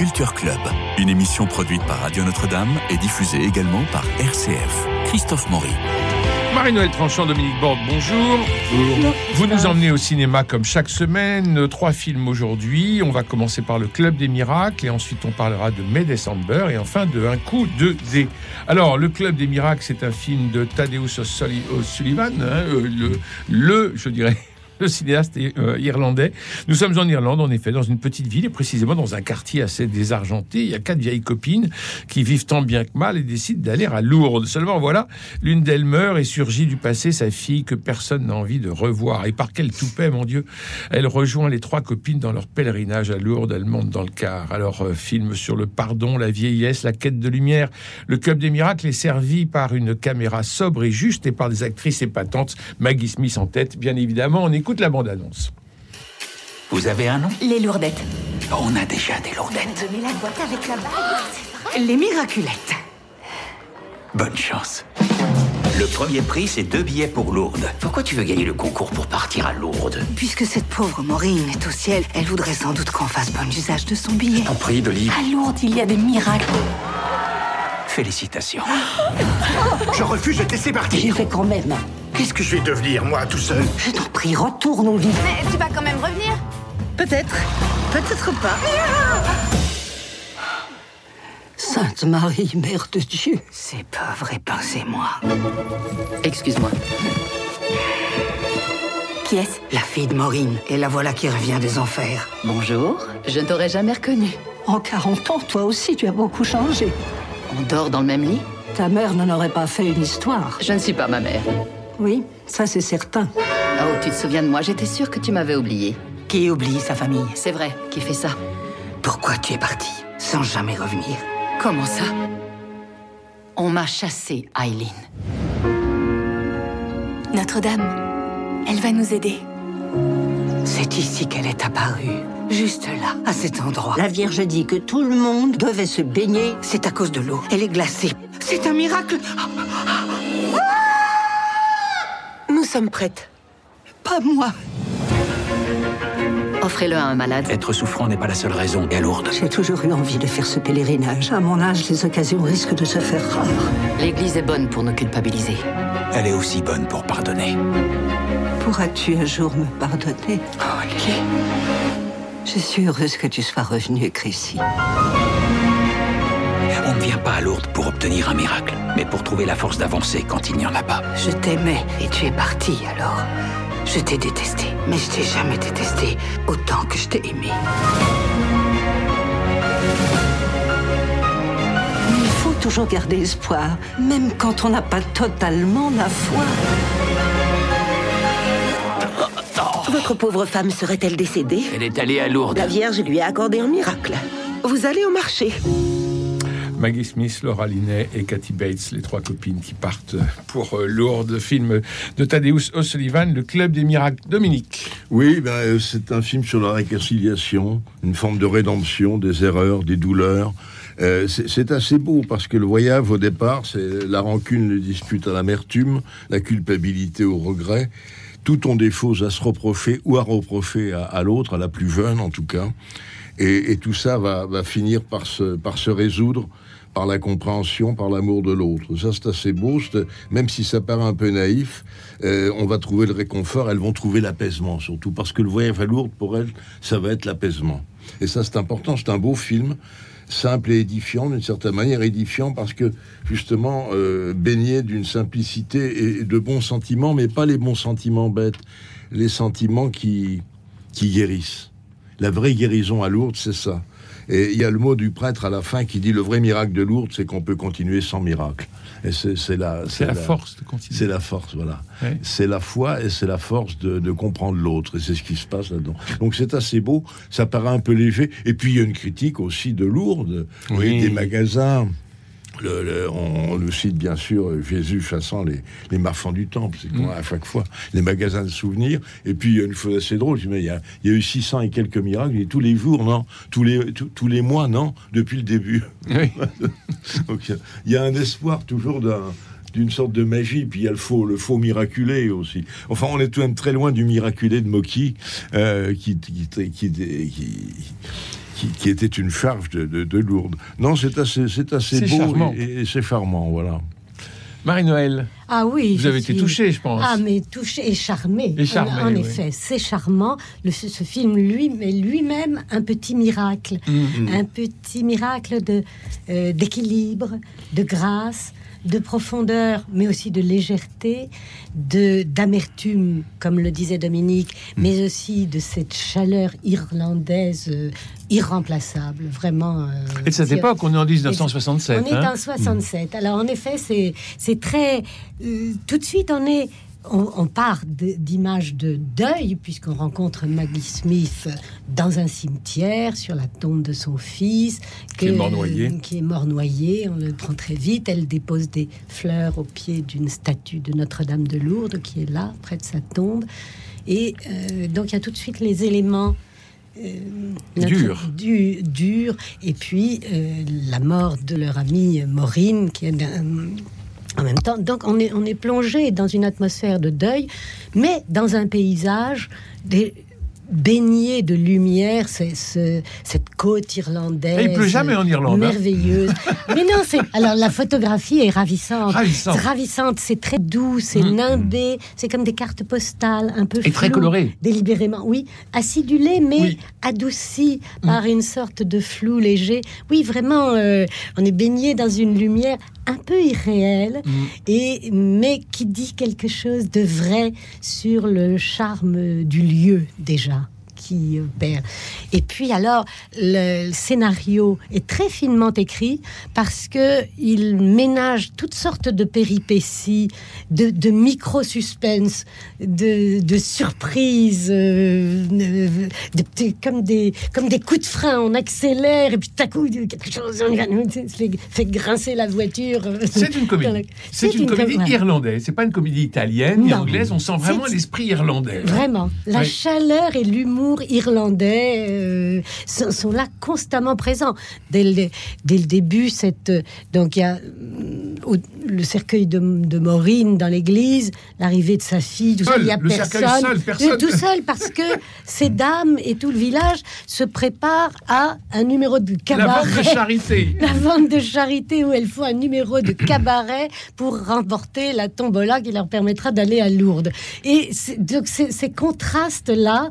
Culture Club, une émission produite par Radio Notre-Dame et diffusée également par RCF. Christophe Maury. Marie-Noël Tranchant, Dominique Borde, bonjour. Vous nous emmenez au cinéma comme chaque semaine. Trois films aujourd'hui. On va commencer par Le Club des Miracles et ensuite on parlera de May December et enfin de Un coup de dé. Alors, Le Club des Miracles, c'est un film de Thaddeus O'Sullivan, hein, euh, le, le, je dirais, le cinéaste euh, irlandais. Nous sommes en Irlande, en effet, dans une petite ville, et précisément dans un quartier assez désargenté. Il y a quatre vieilles copines qui vivent tant bien que mal et décident d'aller à Lourdes. Seulement, voilà, l'une d'elles meurt et surgit du passé sa fille que personne n'a envie de revoir. Et par quel toupet, mon Dieu, elle rejoint les trois copines dans leur pèlerinage à Lourdes. Elle monte dans le car. Alors, euh, film sur le pardon, la vieillesse, la quête de lumière. Le Club des Miracles est servi par une caméra sobre et juste et par des actrices épatantes. Maggie Smith en tête, bien évidemment. On écoute la bande-annonce. Vous avez un nom Les lourdettes. On a déjà des lourdettes. Donnez la boîte avec la bague. Les miraculettes. Bonne chance. Le premier prix, c'est deux billets pour Lourdes. Pourquoi tu veux gagner le concours pour partir à Lourdes Puisque cette pauvre Maureen est au ciel, elle voudrait sans doute qu'on fasse bon usage de son billet. En prie, de livre. À Lourdes, il y a des miracles. Félicitations. Je refuse de te laisser partir. J'y vais quand même. Qu'est-ce que je vais devenir, moi, tout seul? Je t'en prie, retourne au lit. Mais tu vas quand même revenir? Peut-être. Peut-être pas. Sainte Marie, Mère de Dieu. Ces pauvres et moi Excuse-moi. Qui est-ce? La fille de Maureen. Et la voilà qui revient des enfers. Bonjour. Je ne t'aurais jamais reconnu. En 40 ans, toi aussi, tu as beaucoup changé. On dort dans le même lit Ta mère n'en aurait pas fait une histoire. Je ne suis pas ma mère. Oui, ça c'est certain. Oh, tu te souviens de moi? J'étais sûre que tu m'avais oublié. Qui oublie sa famille? C'est vrai, qui fait ça? Pourquoi tu es parti sans jamais revenir? Comment ça? On m'a chassé, Eileen. Notre-Dame, elle va nous aider. C'est ici qu'elle est apparue. Juste là, à cet endroit. La Vierge dit que tout le monde devait se baigner. C'est à cause de l'eau. Elle est glacée. C'est un miracle. Nous sommes prêtes. Pas moi. Offrez-le à un malade. Être souffrant n'est pas la seule raison. Lourdes. J'ai toujours eu envie de faire ce pèlerinage. À mon âge, les occasions risquent de se faire rares. L'Église est bonne pour nous culpabiliser. Elle est aussi bonne pour pardonner. Pourras-tu un jour me pardonner Oh, Lily. Je suis heureuse que tu sois revenue, Chrissy. On ne vient pas à Lourdes pour obtenir un miracle, mais pour trouver la force d'avancer quand il n'y en a pas. Je t'aimais et tu es parti alors. Je t'ai détesté, mais je t'ai jamais détesté autant que je t'ai aimé. Mais il faut toujours garder espoir, même quand on n'a pas totalement la foi. Votre pauvre femme serait-elle décédée Elle est allée à Lourdes. La Vierge lui a accordé un miracle. Vous allez au marché. Maggie Smith, Laura Linney et Cathy Bates, les trois copines qui partent pour euh, Lourdes, film de Thaddeus O'Sullivan, Le Club des Miracles. Dominique. Oui, ben, euh, c'est un film sur la réconciliation, une forme de rédemption des erreurs, des douleurs. Euh, c'est c'est assez beau parce que le voyage au départ, c'est la rancune, le dispute à l'amertume, la culpabilité au regret. Tout ont des à se reprocher ou à reprocher à, l'autre, à la plus jeune en tout cas. Et, tout ça va, finir par se, résoudre par la compréhension, par l'amour de l'autre. Ça, c'est assez beau. Même si ça paraît un peu naïf, euh, on va trouver le réconfort. Elles vont trouver l'apaisement, surtout parce que le voyage à Lourdes, pour elles, ça va être l'apaisement. Et ça, c'est important. C'est un beau film, simple et édifiant, d'une certaine manière édifiant, parce que justement, euh, baigné d'une simplicité et de bons sentiments, mais pas les bons sentiments bêtes, les sentiments qui, qui guérissent. La vraie guérison à Lourdes, c'est ça. Et il y a le mot du prêtre à la fin qui dit le vrai miracle de Lourdes, c'est qu'on peut continuer sans miracle. Et c'est la, C'est la force de continuer. C'est la force, voilà. Ouais. C'est la foi et c'est la force de, de comprendre l'autre. Et c'est ce qui se passe là-dedans. Donc c'est assez beau. Ça paraît un peu léger. Et puis il y a une critique aussi de Lourdes, Oui. des magasins. Le, le- on, on le cite bien sûr, euh, Jésus chassant les, les marchands du temple, c'est quoi, à chaque fois, les magasins de souvenirs. Et puis, il y a une chose assez drôle, je dis, mais il y, a, il y a eu 600 et quelques miracles, et tous les jours, non tous les, tous- tous les mois, non Depuis le début. Oui. Donc, il y a- il y, a un espoir toujours d'un d'une sorte de magie, puis il y a le faux, le faux miraculé aussi. Enfin, on est tout de même très loin du miraculé de Moki, euh, qui, qui, qui, qui- qui, qui était une charge de, de, de Lourdes. Non, c'est assez, c'est assez C'est beau charmant. et, et c'est charmant, voilà. Marie-Noël, Ah oui. vous avez été touchée, je pense. Ah, mais touché et charmé. Et charmé, En, en oui. effet, c'est charmant. Le, ce, ce film, lui, mais lui-même un petit miracle. Mm, Un petit miracle de, euh, d'équilibre, de grâce, de profondeur, mais aussi de légèreté, de, d'amertume, comme le disait Dominique, Mm. mais aussi de cette chaleur irlandaise euh, irremplaçable. Vraiment. euh, Et de cette époque, on est en 1967. on est hein. en 67. Alors en effet, c'est c'est très euh, tout de suite on est on, on part d'images de deuil puisqu'on rencontre Maggie Smith dans un cimetière sur la tombe de son fils Qui est mort noyé. qui est mort noyé. On le prend très vite. Elle dépose des fleurs au pied d'une statue de Notre-Dame de Lourdes qui est là près de sa tombe. Et euh, donc il y a tout de suite les éléments euh, Dur. du- dur. Et puis euh, la mort de leur amie Maureen, qui est d'un- en même temps. Donc on est, on est plongé dans une atmosphère de deuil, mais dans un paysage des, baigné de lumière, c'est ce- cette côte irlandaise. Et il pleut jamais en Irlande, hein. Merveilleuse. mais non, c'est alors la photographie est ravissante. Ravissante. C'est ravissante, c'est très doux, c'est Mm. nimbé, c'est comme des cartes postales un peu Et très colorées. délibérément, oui, acidulé mais Oui. adouci par une sorte de flou léger. Oui, vraiment, euh, on est baigné dans une lumière un peu irréelle, et mais qui dit quelque chose de vrai sur le charme du lieu déjà qui opère. Et puis alors, le, scénario est très finement écrit parce que il ménage toutes sortes de péripéties, de, de micro-suspense, de, de surprises, euh, de- comme, des, comme des coups de frein. On accélère et puis tout à coup, quelque chose fait, fait grincer la voiture. C'est une comédie. C'est une, comédie com- irlandaise. C'est pas une comédie italienne ni anglaise. On sent vraiment l'esprit irlandais. Vraiment, la chaleur et l'humour irlandais euh, sont, là constamment présents. Dès le, début, euh, donc il y a au- le cercueil de, de Maureen dans l'église, l'arrivée de sa fille, tout ça, Seul, il y a cercueil personne, seul, personne. Euh, tout seul parce que ces dames et tout le village se préparent à un numéro de La cabaret. vente de charité. La vente de charité où elles font un numéro de cabaret pour remporter la tombola qui leur permettra d'aller à Lourdes. Et donc ces, contrastes-là,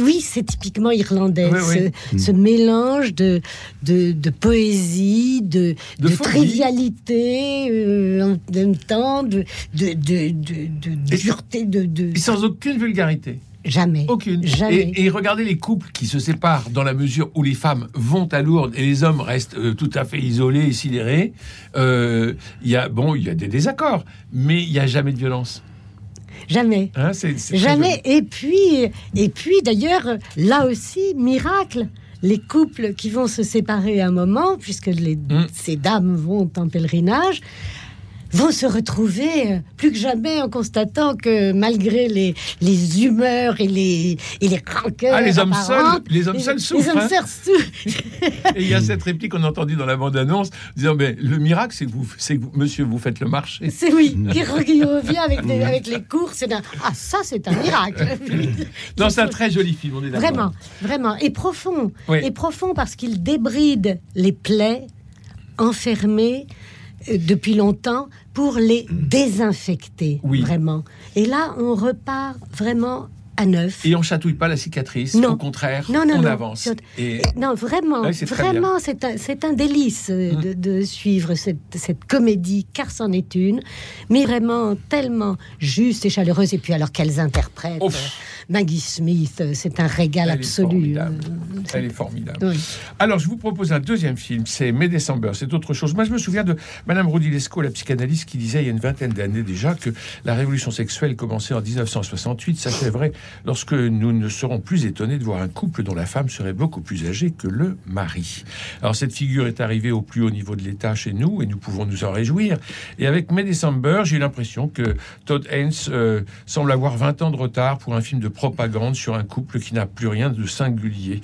oui, c'est typiquement irlandais. Oui, oui. Ce, ce mélange de, de, de poésie, de, De de, folie. trivialité, euh, en même temps, de, de, de, de, de Et- dureté, de, de... Et sans aucune vulgarité. Jamais. Aucune. Jamais. Et, et regardez les couples qui se séparent dans la mesure où les femmes vont à Lourdes et les hommes restent euh, tout à fait isolés et sidérés. Euh, Il y a bon, il y a des désaccords, mais il y a jamais de violence. Jamais. Hein, Jamais. Et puis, et puis d'ailleurs, là aussi, miracle. Les couples qui vont se séparer à un moment, puisque les, Mm. ces dames vont en pèlerinage, vont se retrouver euh, plus que jamais en constatant que malgré les, les humeurs et les, et les rancœurs. Ah, les hommes seuls- les hommes seuls souffrent, Les hommes hein. seuls souffrent. Et il y a cette réplique qu'on a entendue dans la bande-annonce, disant mais le miracle, c'est que vous, c'est que vous- monsieur, vous faites le marché. C'est oui, qui, re- qui revient avec, des- avec les courses. et Ah, ça, c'est un miracle. C'est un très joli film, on est d'accord. Vraiment, vraiment. Et profond. Oui. Et profond parce qu'il débride les plaies enfermées depuis longtemps pour les désinfecter. Oui. Vraiment. Et là, on repart vraiment à neuf. Et on chatouille pas la cicatrice, Non. au contraire, Non, non, on non. avance. Et Non, vraiment, c'est très vraiment, c'est un, un délice euh, Mm. de, de suivre cette, cette comédie, car c'en est une, mais vraiment tellement juste et chaleureuse. Et puis alors qu'elles interprètent, Ouf. Maggie Smith, c'est un régal Elle absolu. elle est formidable. oui. Alors, je vous propose un deuxième film, c'est May December, c'est autre chose. Moi, je me souviens de Madame Rodilesco, la psychanalyste, qui disait il y a une vingtaine d'années déjà que la révolution sexuelle commencée en 1968 s'achèverait lorsque nous ne serons plus étonnés de voir un couple dont la femme serait beaucoup plus âgée que le mari. Alors, cette figure est arrivée au plus haut niveau de l'État chez nous et nous pouvons nous en réjouir. Et avec May December, j'ai l'impression que Todd Haynes euh, semble avoir 20 ans de retard pour un film de propagande sur un couple qui n'a plus rien de singulier.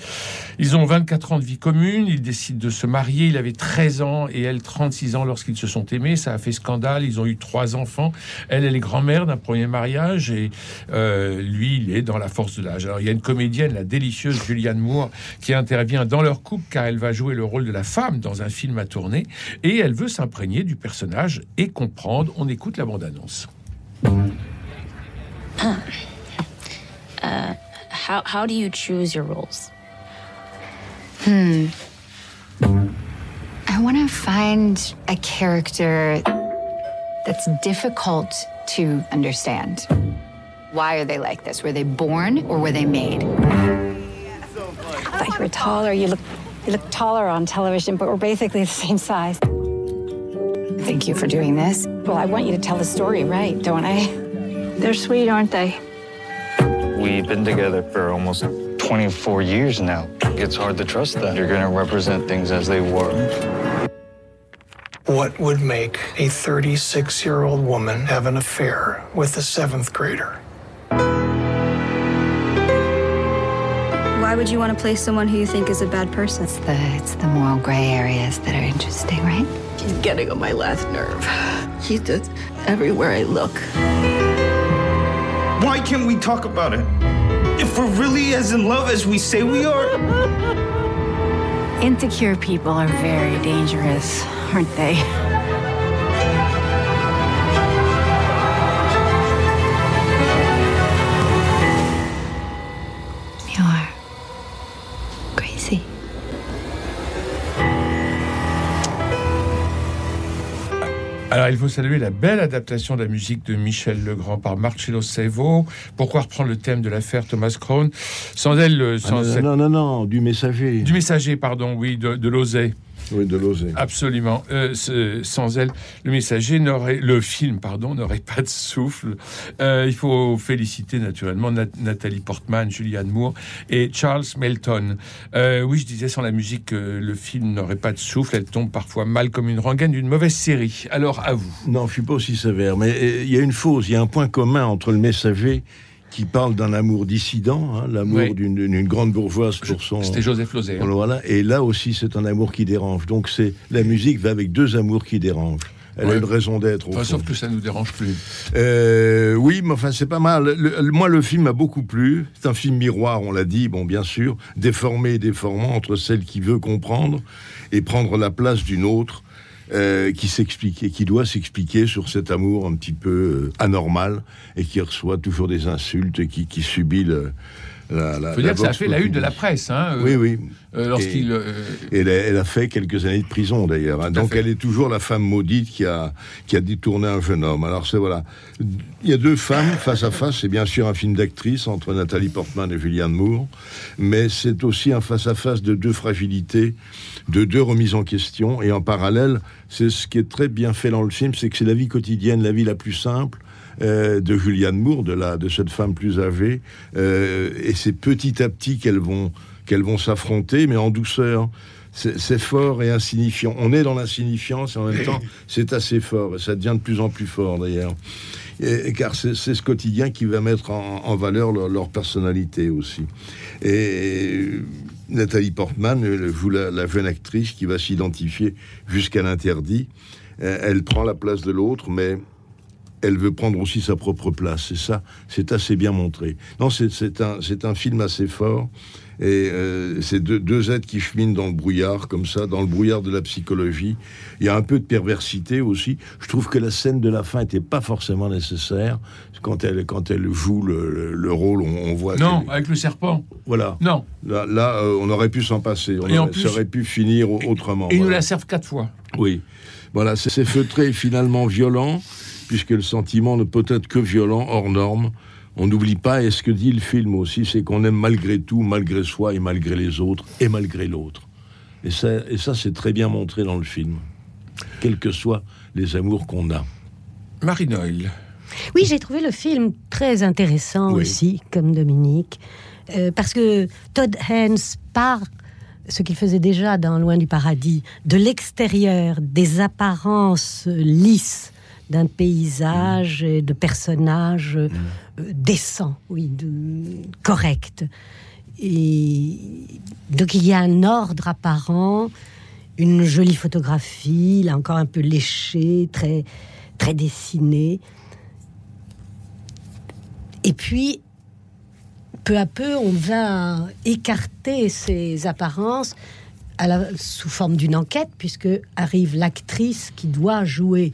Ils ont 24 ans de vie commune, ils décident de se marier, il avait 13 ans et elle 36 ans lorsqu'ils se sont aimés, ça a fait scandale, ils ont eu trois enfants, elle, elle est grand-mère d'un premier mariage et euh, lui, il est dans la force de l'âge. Alors il y a une comédienne, la délicieuse Julianne Moore, qui intervient dans leur couple car elle va jouer le rôle de la femme dans un film à tourner et elle veut s'imprégner du personnage et comprendre. On écoute la bande-annonce. Uh, how, how do you choose your roles? Hmm. I want to find a character that's difficult to understand. Why are they like this? Were they born or were they made? I thought you were taller. You look you look taller on television, but we're basically the same size. Thank you for doing this. Well, I want you to tell the story right, don't I? They're sweet, aren't they? We've been together for almost 24 years now. It's hard to trust that you're going to represent things as they were. What would make a 36 year old woman have an affair with a seventh grader? Why would you want to play someone who you think is a bad person? It's the, it's the moral gray areas that are interesting, right? He's getting on my last nerve. He's just everywhere I look. Why can't we talk about it? If we're really as in love as we say we are. Insecure people are very dangerous, aren't they? Alors, il faut saluer la belle adaptation de la musique de Michel Legrand par Marcello Sevo. Pourquoi reprendre le thème de l'affaire Thomas Crown? Sans elle, euh, Ah, sans non, cette- non, non, non, du messager. Du messager, pardon, oui, de, de. Oui, de l'oser. Absolument. Euh, sans elle, le messager n'aurait, le film, pardon, n'aurait pas de souffle. Euh, il faut féliciter naturellement Nat- Nathalie Portman, Julianne Moore et Charles Melton. Euh, oui, je disais sans la musique, le film n'aurait pas de souffle. Elle tombe parfois mal comme une rengaine d'une mauvaise série. Alors à vous. Non, je suis pas aussi sévère, mais il y a une fausse, il y a un point commun entre le messager qui parle d'un amour dissident, hein, l'amour Oui. d'une- grande bourgeoise pour son. C'était Joseph Lozé. hein. Voilà, et là aussi c'est un amour qui dérange. Donc c'est la musique va avec deux amours qui dérangent. Elle Ouais. a une raison d'être. Enfin, sauf que ça nous dérange plus. Euh, oui, mais enfin, c'est pas mal. Le- moi, le film m'a beaucoup plu. C'est un film miroir, on l'a dit, bon, bien sûr, déformé et déformant entre celle qui veut comprendre et prendre la place d'une autre euh, qui s'explique qui doit s'expliquer sur cet amour un petit peu euh, anormal et qui reçoit toujours des insultes et qui, qui subit le. La, la, faut dire que ça a fait la une de la presse. Hein, euh, Oui, oui. euh, Lorsqu'il. Euh, elle a, elle a fait quelques années de prison d'ailleurs. hein. Donc fait. elle est toujours la femme maudite qui a, qui a détourné un jeune homme. Alors c'est voilà. Il y a deux femmes face à face. C'est bien sûr un film d'actrice entre Nathalie Portman et Julianne Moore. Mais c'est aussi un face à face de deux fragilités, de deux remises en question. Et en parallèle, c'est ce qui est très bien fait dans le film, c'est que c'est la vie quotidienne, la vie la plus simple. Euh, de Julianne Moore, de, la, de cette femme plus âgée, euh, et c'est petit à petit qu'elles vont qu'elles vont s'affronter, mais en douceur. C'est fort et insignifiant. On est dans l'insignifiance et en même temps, c'est assez fort. Et ça devient de plus en plus fort d'ailleurs. Et- car c'est ce quotidien qui va mettre en, en valeur leur, leur personnalité aussi. Et Nathalie Portman joue la, la jeune actrice qui va s'identifier jusqu'à l'interdit. Euh, Elle prend la place de l'autre, mais elle veut prendre aussi sa propre place. Et ça, c'est assez bien montré. Non, c'est un, un film assez fort. Et euh, c'est deux, deux êtres qui cheminent dans le brouillard, comme ça, dans le brouillard de la psychologie. Il y a un peu de perversité aussi. Je trouve que la scène de la fin n'était pas forcément nécessaire. Quand elle, quand elle joue le, le- le rôle, on, on voit. Non, avec le serpent. Voilà. Non. Là, là, euh, on aurait pu s'en passer. On Et en aurait- plus- ça aurait pu finir au- autrement. Et ils nous la servent quatre fois. Oui. Voilà, c'est c'est feutré et finalement violent, puisque le sentiment ne peut être que violent, hors norme. On n'oublie pas, et ce que dit le film aussi, c'est qu'on aime malgré tout, malgré soi et malgré les autres, et malgré l'autre. Et ça, et ça c'est très bien montré dans le film, quels que soient les amours qu'on a. Marie Noël. Oui, j'ai trouvé le film très intéressant Oui. aussi, comme Dominique, euh, parce que Todd Haynes part ce qu'il faisait déjà dans Loin du paradis, de l'extérieur, des apparences lisses d'un paysage et de personnages euh, décents, oui, de, corrects. et donc il y a un ordre apparent, une jolie photographie, là encore un peu léchée, très, très dessinée. Et puis, peu à peu, on va écarter ces apparences sous forme d'une enquête, puisque arrive l'actrice qui doit jouer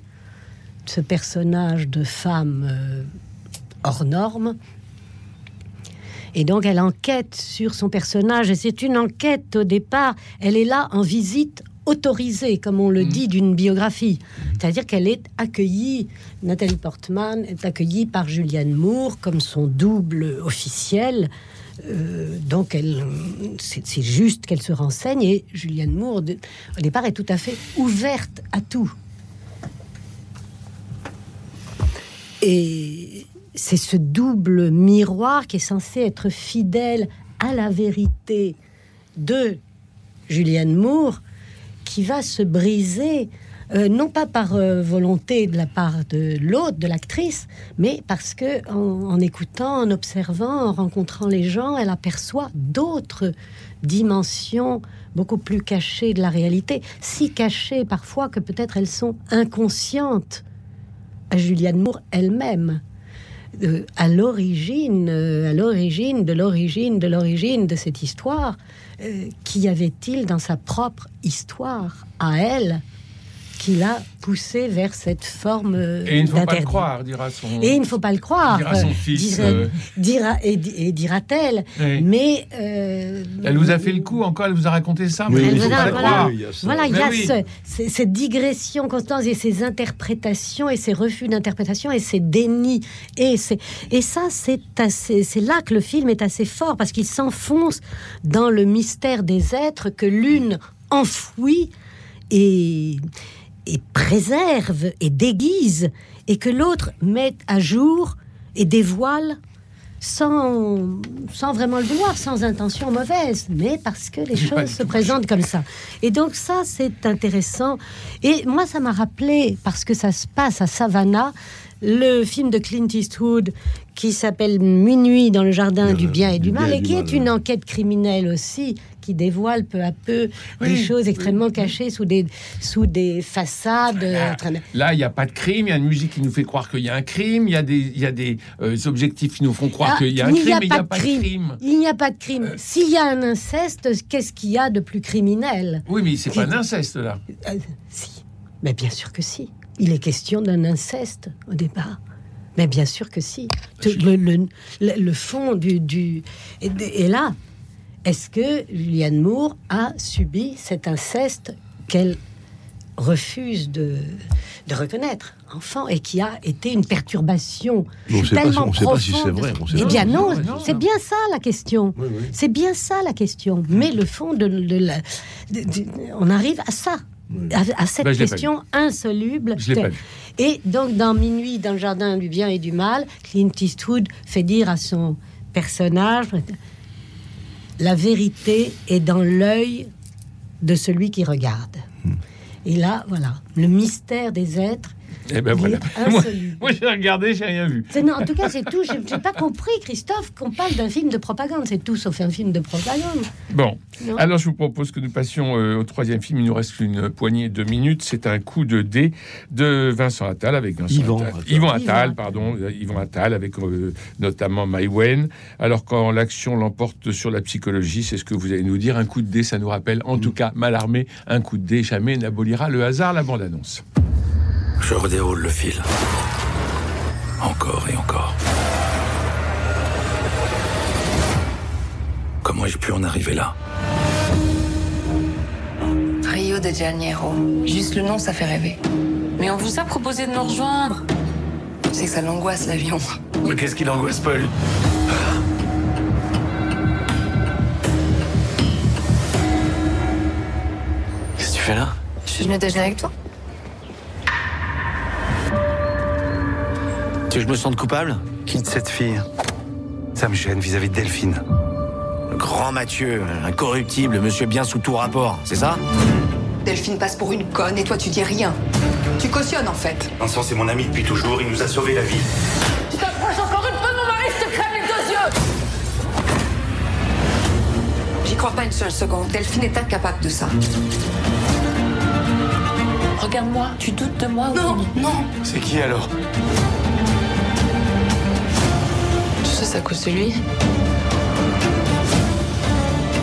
ce personnage de femme euh, hors norme. Et donc elle enquête sur son personnage, et c'est une enquête au départ, elle est là en visite autorisée, comme on le dit d'une biographie. C'est-à-dire qu'elle est accueillie, Nathalie Portman est accueillie par Julianne Moore comme son double officiel. Euh, donc, elle, c'est, juste qu'elle se renseigne et Julianne Moore, au départ, est tout à fait ouverte à tout. Et c'est ce double miroir qui est censé être fidèle à la vérité de Julianne Moore qui va se briser, euh, non pas par euh, volonté de la part de l'autre, de l'actrice, mais parce que en, en écoutant, en observant, en rencontrant les gens, elle aperçoit d'autres dimensions beaucoup plus cachées de la réalité, si cachées parfois que peut-être elles sont inconscientes à Julianne Moore elle-même. Euh, à l'origine, euh, à l'origine de l'origine de l'origine de cette histoire, euh, qu'y avait-il dans sa propre histoire à elle qui l'a poussée vers cette forme Et il ne faut pas le croire, dira son. Et il ne faut pas le croire. Dira son euh, fils, dira- euh. dira- et, et dira-t-elle. Oui. Mais euh, Elle vous a fait le coup encore, elle vous a raconté ça, mais elle il ne faut voilà, pas le voilà. croire. Voilà, il y a oui. ce- ce- cette digression constante et ces interprétations et ces refus d'interprétation et ces dénis. Et, c'est- et ça, c'est assez- c'est là que le film est assez fort parce qu'il s'enfonce dans le mystère des êtres que l'une enfouit et, et préserve et déguise et que l'autre met à jour et dévoile sans, sans vraiment le vouloir, sans intention mauvaise, mais parce que les choses se présentent comme ça. Et donc ça, c'est intéressant. Et moi, ça m'a rappelé, parce que ça se passe à Savannah, le film de Clint Eastwood qui s'appelle Minuit dans le jardin du bien et du mal, et qui est une enquête criminelle aussi, qui dévoile peu à peu des Oui, choses extrêmement cachées sous des, sous des façades. euh, Là, il n'y a pas de crime, il y a une musique qui nous fait croire qu'il y a un crime, il y a des, il y a des euh, objectifs qui nous font croire Ah, qu'il y a un crime, mais il n'y a pas de crime. Il n'y a pas de crime. S'il y a un inceste, qu'est-ce qu'il y a de plus criminel? Oui, mais c'est pas un inceste, là. Euh, Si. Mais bien sûr que si. Il est question d'un inceste au départ. Mais bien sûr que si. Tout Le, le- le- le fond du... du et là, est-ce que Julianne Moore a subi cet inceste qu'elle refuse de, de reconnaître enfant et qui a été une perturbation On pas tellement sait pas si profonde. c'est vrai, on sait Eh bien non, c'est bien ça la question. C'est bien ça la question. Mais le fond de, de la, de- de- on arrive à ça, à, à cette Ben, question insoluble. Je l'ai pas vu. Et donc dans Minuit dans le jardin du bien et du mal, Clint Eastwood fait dire à son personnage la vérité est dans l'œil de celui qui regarde. Hmm. Et là, voilà, le mystère des êtres. Eh ben il voilà. Moi, j'ai regardé, j'ai rien vu. Non, en tout cas, c'est tout. J'ai pas compris, Christophe, qu'on parle d'un film de propagande. C'est tout sauf un film de propagande. Bon, Non. alors je vous propose que nous passions euh, au troisième film. Il nous reste une poignée de minutes. C'est un coup de dé de Vincent Attal avec Vincent Yvan Attal. Attal. Yvan Attal, pardon, euh, Yvan Attal avec euh, notamment Maïwen. Alors quand l'action l'emporte sur la psychologie, c'est ce que vous allez nous dire. Un coup de dé, ça nous rappelle, en tout cas, mal armé, un coup de dé jamais n'abolira le hasard. La bande annonce. Je redéroule le fil. Encore et encore. Comment ai-je pu en arriver là? Rio de Janeiro. Juste le nom, ça fait rêver. Mais on vous a proposé de nous rejoindre. C'est que ça l'angoisse, l'avion. Mais qu'est-ce qui l'angoisse, Paul? Qu'est-ce que tu fais là? Je suis venue déjeuner avec toi. Tu veux que je me sente coupable Quitte cette fille. Ça me gêne vis-à-vis de Delphine. Le grand Mathieu, incorruptible, monsieur bien sous tout rapport, c'est ça Delphine passe pour une conne et toi, tu dis rien. Tu cautionnes, en fait. Vincent, c'est mon ami depuis toujours, il nous a sauvé la vie. Tu t'approches encore une peu de mon mari, je te crème les deux yeux crois pas une seule seconde. Delphine est incapable de ça. Regarde-moi, tu doutes de moi Non, non. C'est qui alors? C'est à cause de lui.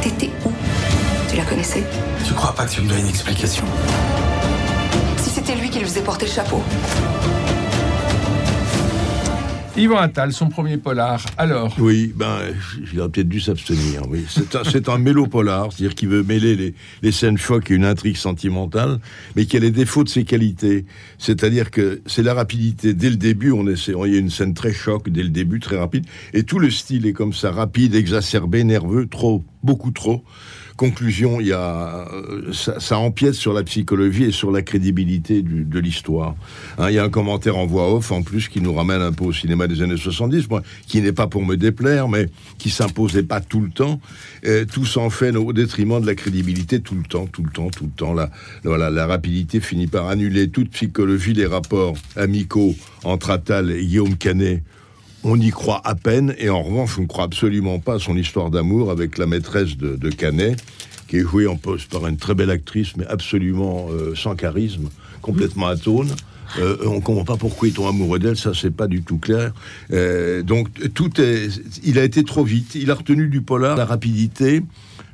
T'étais où? Tu la connaissais? Tu crois pas que tu me dois une explication? Si c'était lui qui lui faisait porter le chapeau. Yvan Attal, son premier polar. Alors? Oui, ben, il aurait peut-être dû s'abstenir. Oui, c'est un, c'est un mélo-polar, c'est-à-dire qu'il veut mêler les, scènes choc et une intrigue sentimentale, mais qui a les défauts de ses qualités. C'est-à-dire que c'est la rapidité. Dès le début, on essaie, il y a une scène très choc dès le début, très rapide, et tout le style est comme ça, rapide, exacerbé, nerveux, trop, beaucoup trop. Conclusion, il y a, euh, ça, empiète sur la psychologie et sur la crédibilité de l'histoire. Hein, il y a un commentaire en voix off, en plus, qui nous ramène un peu au cinéma des années 70, moi, qui n'est pas pour me déplaire, mais qui s'imposait pas tout le temps. Euh, tout s'en fait au détriment de la crédibilité tout le temps, tout le temps, tout le temps. La, voilà, la rapidité finit par annuler toute psychologie, les rapports amicaux entre Attal et Guillaume Canet. On y croit à peine, et en revanche, on ne croit absolument pas à son histoire d'amour avec la maîtresse de, Canet, qui est jouée en poste par une très belle actrice, mais absolument euh, sans charisme, complètement atone. Euh, on ne comprend pas pourquoi il tombe amoureux d'elle, ça c'est pas du tout clair. Euh, donc tout est, il a été trop vite. Il a retenu du polar la rapidité,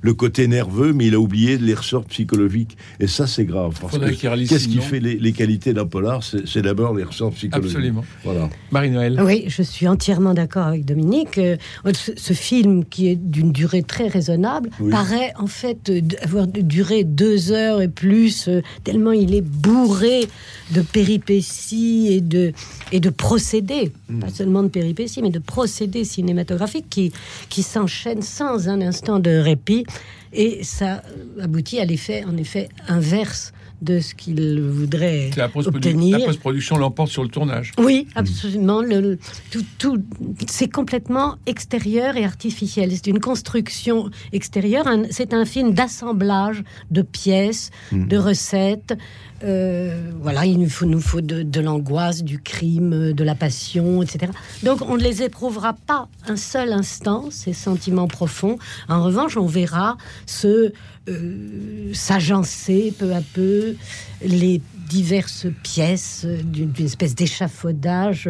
le côté nerveux, mais il a oublié les ressorts psychologiques. Et ça c'est grave. parce Faudrait que qu'il relise Qu'est-ce qui fait les, les qualités d'un polar? C'est d'abord les ressorts psychologiques. Absolument. Voilà. Marie-Noël. Oui, je suis entièrement d'accord avec Dominique. Euh, Ce, ce film, qui est d'une durée très raisonnable, Oui. paraît en fait euh, avoir duré deux heures et plus, tellement il est bourré de péripéties et de, et de procédés, pas seulement de péripéties, mais de procédés cinématographiques qui, qui s'enchaînent sans un instant de répit. Et ça aboutit à l'effet, en effet, inverse de ce qu'il voudrait La obtenir. la post-production l'emporte sur le tournage. Oui, absolument. Le, le- tout, tout- c'est complètement extérieur et artificiel. C'est une construction extérieure. C'est un film d'assemblage de pièces, Mhm. de recettes. Euh, voilà, il nous faut, nous faut de, l'angoisse, du crime, de la passion, etc. Donc, on ne les éprouvera pas un seul instant, ces sentiments profonds. En revanche, on verra se euh, s'agencer peu à peu les diverses pièces d'une espèce d'échafaudage,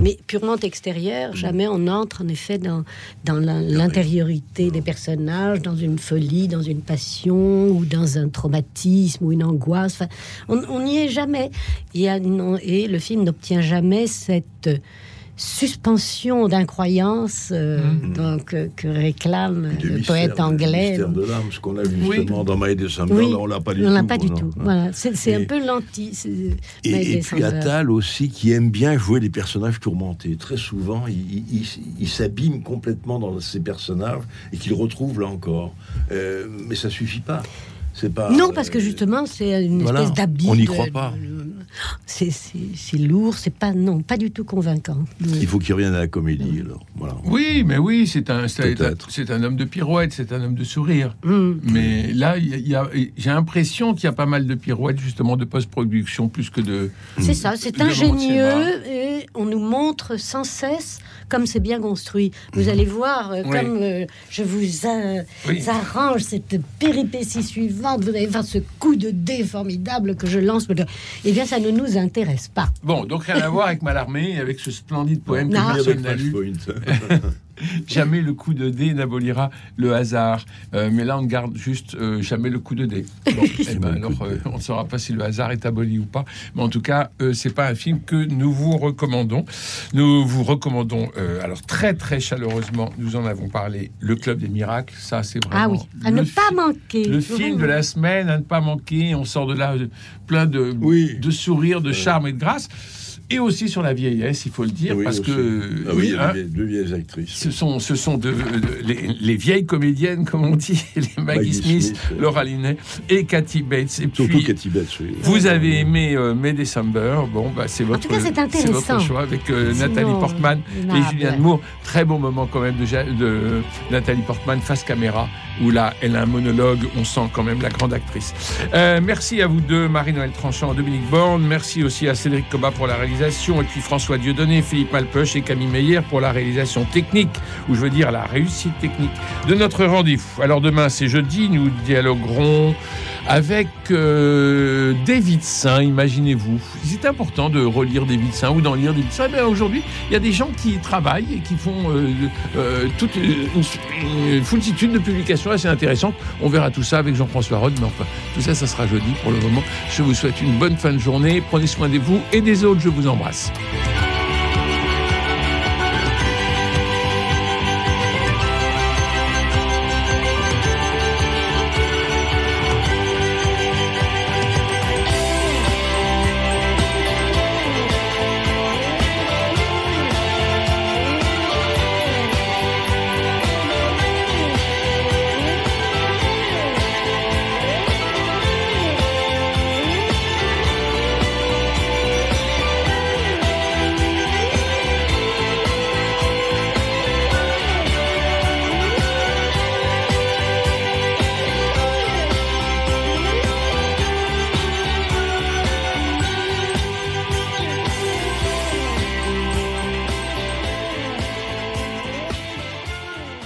mais purement extérieur. Jamais on entre en effet dans, l'intériorité des personnages, dans une folie, dans une passion ou dans un traumatisme ou une angoisse. Enfin, on n'y est jamais. Il y a non- et le film n'obtient jamais cette suspension d'incroyance euh, donc euh, que réclame Du le mystère, poète anglais. mystère de l'âme, ce qu'on a vu Oui. justement dans My December, Oui, là, on l'a pas du on tout. l'a pas du non. tout. Voilà, c'est c'est un peu l'anti. c'est- Et, et puis. Attal aussi, qui aime bien jouer les personnages tourmentés. Très souvent, il, il- il- il s'abîme complètement dans ses personnages et qu'il retrouve là encore. Euh, mais ça suffit pas. C'est pas. Non, parce que justement, c'est une Voilà, espèce d'habit. on n'y de- croit pas. C'est lourd, c'est pas non, pas du tout convaincant. Il faut qu'il revienne à la comédie. Alors, voilà. Oui, mais oui, c'est un, c'est un, homme de pirouette, c'est un homme de sourire. Mm. Mais là, j'ai l'impression qu'il y a pas mal de pirouettes, justement, de post-production, plus que de. C'est ça, c'est ingénieux et on nous montre sans cesse comme c'est bien construit. Vous allez voir, euh, Oui. comme euh, je vous Oui. arrange cette péripétie suivante, vous allez voir ce coup de dé formidable que je lance. Eh bien, ça ne nous intéresse pas. Bon, donc rien à voir avec Mallarmé et avec ce splendide poème que Non. personne Avec n'a lu. Jamais le coup de dé n'abolira le hasard. Euh, mais là, on garde juste euh, jamais le coup de dé. Bon, eh ben, alors, euh, on ne saura pas si le hasard est aboli ou pas. Mais en tout cas, euh, c'est pas un film que nous vous recommandons. Nous vous recommandons, euh, alors très très chaleureusement, nous en avons parlé, Le Club des Miracles. Ça, c'est Ah vraiment oui, à ne pas manquer. le film de la semaine à ne pas manquer. On sort de là plein de, de sourires, de charme et de grâce. Et aussi sur la vieillesse, il faut le dire, Oui, parce aussi. que Ah oui, il y a hein, deux vieilles- deux vieilles actrices. ce sont, ce sont de, de- les, les vieilles comédiennes, comme on dit, les Maggie, Maggie Smith, Smith. Laura Linney et Cathy Bates. Et Surtout puis, Cathy Bates, oui. vous avez aimé euh, May December, bon, bah, c'est votre, tout cas, c'est intéressant. votre choix avec euh, Nathalie Portman et. Julianne Moore. Très bon moment quand même de, de Nathalie Portman face caméra. Où là, elle a un monologue, on sent quand même la grande actrice. Euh, merci à vous deux, Marie-Noël Tranchant, Dominique Borne. Merci aussi à Cédric Cobat pour la réalisation, et puis François Dieudonné, Philippe Malpeuch et Camille Meyer pour la réalisation technique, ou je veux dire la réussite technique de notre rendez-vous. Alors demain, c'est jeudi, nous dialoguerons avec euh, David Saint, imaginez-vous. C'est important de relire David Saint ou d'en lire David Saint. Mais aujourd'hui, il y a des gens qui travaillent et qui font euh, euh, toute une, une, foultitude de publications assez intéressantes. On verra tout ça avec Jean-François Rode, mais enfin, tout ça, ça sera jeudi pour le moment. Je vous souhaite une bonne fin de journée. Prenez soin de vous et des autres. Je vous embrasse.